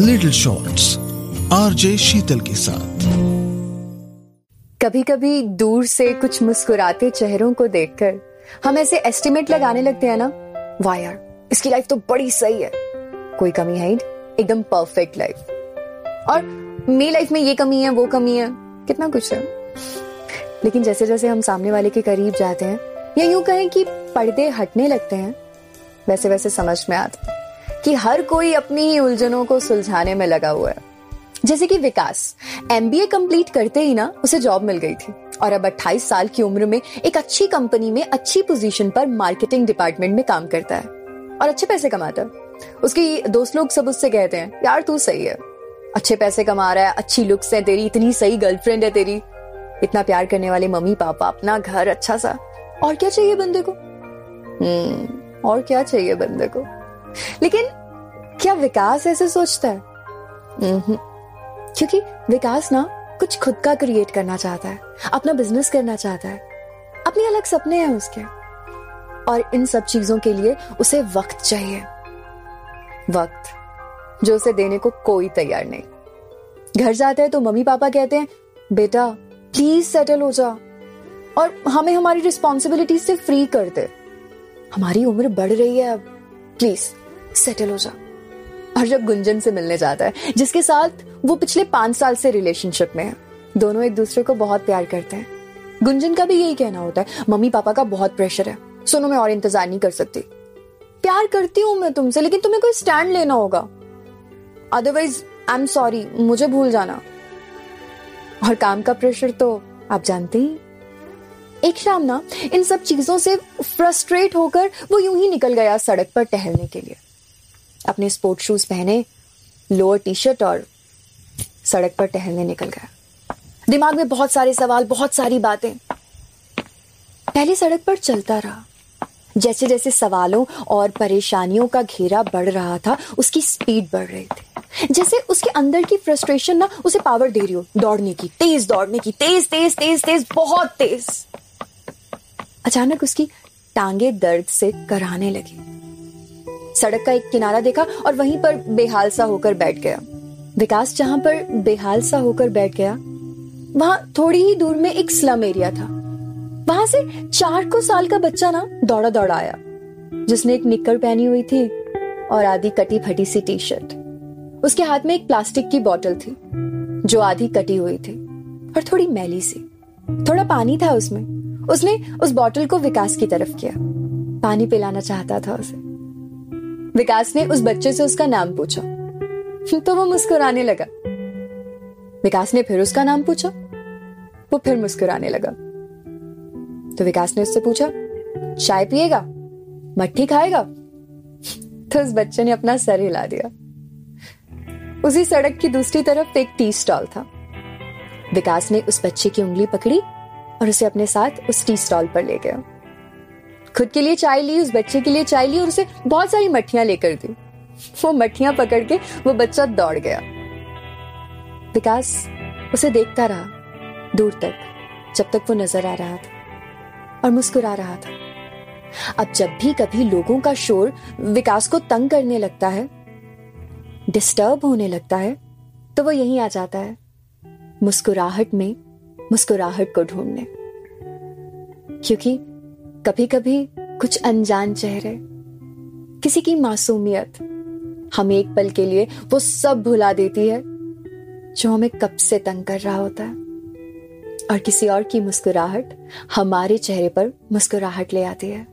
Little shorts RJ शीतल के साथ। कभी कभी दूर से कुछ मुस्कुराते चेहरों को देखकर हम ऐसे एस्टिमेट लगाने लगते हैं ना, वाह यार, इसकी लाइफ तो बड़ी सही है। कोई कमी है एकदम परफेक्ट लाइफ और मेरी लाइफ में ये कमी है, वो कमी है, कितना कुछ है। लेकिन जैसे जैसे हम सामने वाले के करीब जाते हैं, या यूँ कहें कि पर्दे हटने लगते हैं वैसे वैसे समझ में आता कि हर कोई अपनी ही उलझनों को सुलझाने में लगा हुआ है। जैसे कि विकास एमबीए कंप्लीट करते ही ना उसे जॉब मिल गई थी। और अब 28 साल की उम्र में एक अच्छी कंपनी में अच्छी पोजीशन पर मार्केटिंग डिपार्टमेंट में काम करता है। और अच्छे पैसे कमाता है। उसकी दोस्त लोग सब उससे कहते हैं, यार, तू सही है। अच्छे पैसे कमा रहा है, अच्छी लुक्स है तेरी, इतनी सही गर्लफ्रेंड है तेरी। इतना प्यार करने वाले मम्मी पापा, अपना घर अच्छा सा। और क्या चाहिए बंदे को? हम्म और क्या चाहिए बंदे को? लेकिन क्या विकास ऐसे सोचता है? क्योंकि विकास ना कुछ खुद का क्रिएट करना चाहता है अपना बिज़नेस करना चाहता है अपने अलग सपने हैं उसके। और इन सब चीज़ों के लिए उसे वक्त चाहिए। वक्त जो उसे देने को कोई तैयार नहीं। घर जाता है तो मम्मी पापा कहते हैं बेटा प्लीज़ सेटल हो जा। और हमें हमारी रिस्पॉन्सिबिलिटी से फ्री कर दे। हमारी उम्र बढ़ रही है अब। प्लीज़ सेटल हो जा। और जब गुंजन से मिलने जाता है, जिसके साथ वो पिछले पाँच साल से रिलेशनशिप में है, दोनों एक दूसरे को बहुत प्यार करते हैं। गुंजन का भी यही कहना होता है, मम्मी, पापा का बहुत प्रेशर है। सुनो, मैं और इंतज़ार नहीं कर सकती। प्यार करती हूँ मैं तुमसे, लेकिन तुम्हें कोई स्टैंड लेना होगा। अदरवाइज़ आई एम सॉरी मुझे भूल जाना। और काम का प्रेशर तो आप जानते ही एक शाम ना, इन सब चीज़ों से फ्रस्ट्रेट होकर वो यूँ ही निकल गया सड़क पर टहलने के लिए। अपने स्पोर्ट शूज़ पहने लोअर टी शर्ट और सड़क पर टहलने निकल गया। दिमाग में बहुत सारे सवाल, बहुत सारी बातें। पहले सड़क पर चलता रहा। जैसे जैसे सवालों और परेशानियों का घेरा बढ़ रहा था, उसकी स्पीड बढ़ रही थी। जैसे उसके अंदर की फ्रस्ट्रेशन ना, उसे पावर दे रही हो, दौड़ने की, तेज दौड़ने की, तेज तेज तेज तेज, बहुत तेज। अचानक उसकी टांगे दर्द से कराने लगी। सड़क का एक किनारा देखा और वहीं पर बेहाल सा होकर बैठ गया। विकास जहाँ पर बेहाल सा होकर बैठ गया, वहाँ थोड़ी ही दूर में एक स्लम एरिया था। वहाँ से चार को साल का बच्चा ना दौड़ा दौड़ा आया, जिसने एक निक्कर पहनी हुई थी और आधी कटी फटी सी टी शर्ट उसके हाथ में एक प्लास्टिक की बोतल थी, जो आधी कटी हुई थी और थोड़ी मैली सी। थोड़ा पानी था उसमें। उसने उस बोतल को विकास की तरफ़ किया। पानी पिलाना चाहता था उसे। विकास ने उस बच्चे से उसका नाम पूछा। तो वो मुस्कुराने लगा। विकास ने फिर उसका नाम पूछा। वो फिर मुस्कुराने लगा। तो विकास ने उससे पूछा, चाय पिएगा? मट्ठी खाएगा? तो उस बच्चे ने अपना सर हिला दिया। उसी सड़क की दूसरी तरफ़ एक टी स्टॉल था। विकास ने उस बच्चे की उंगली पकड़ी और उसे अपने साथ उस टी स्टॉल पर ले गया। खुद के लिए चाय ली, उस बच्चे के लिए चाय ली और उसे बहुत सारी मट्ठियाँ लेकर दी वो मट्ठियाँ पकड़ के वो बच्चा दौड़ गया। विकास उसे देखता रहा, दूर तक, जब तक वो नज़र आ रहा था और मुस्कुरा रहा था। अब जब भी कभी लोगों का शोर विकास को तंग करने लगता है डिस्टर्ब होने लगता है तो वो यहीं आ जाता है, मुस्कुराहट में, मुस्कुराहट को ढूँढने। क्योंकि कभी कभी कुछ अनजान चेहरे, किसी की मासूमियत हमें एक पल के लिए वो सब भुला देती है, जो हमें कब से तंग कर रहा होता है। और किसी और की मुस्कुराहट हमारे चेहरे पर मुस्कुराहट ले आती है।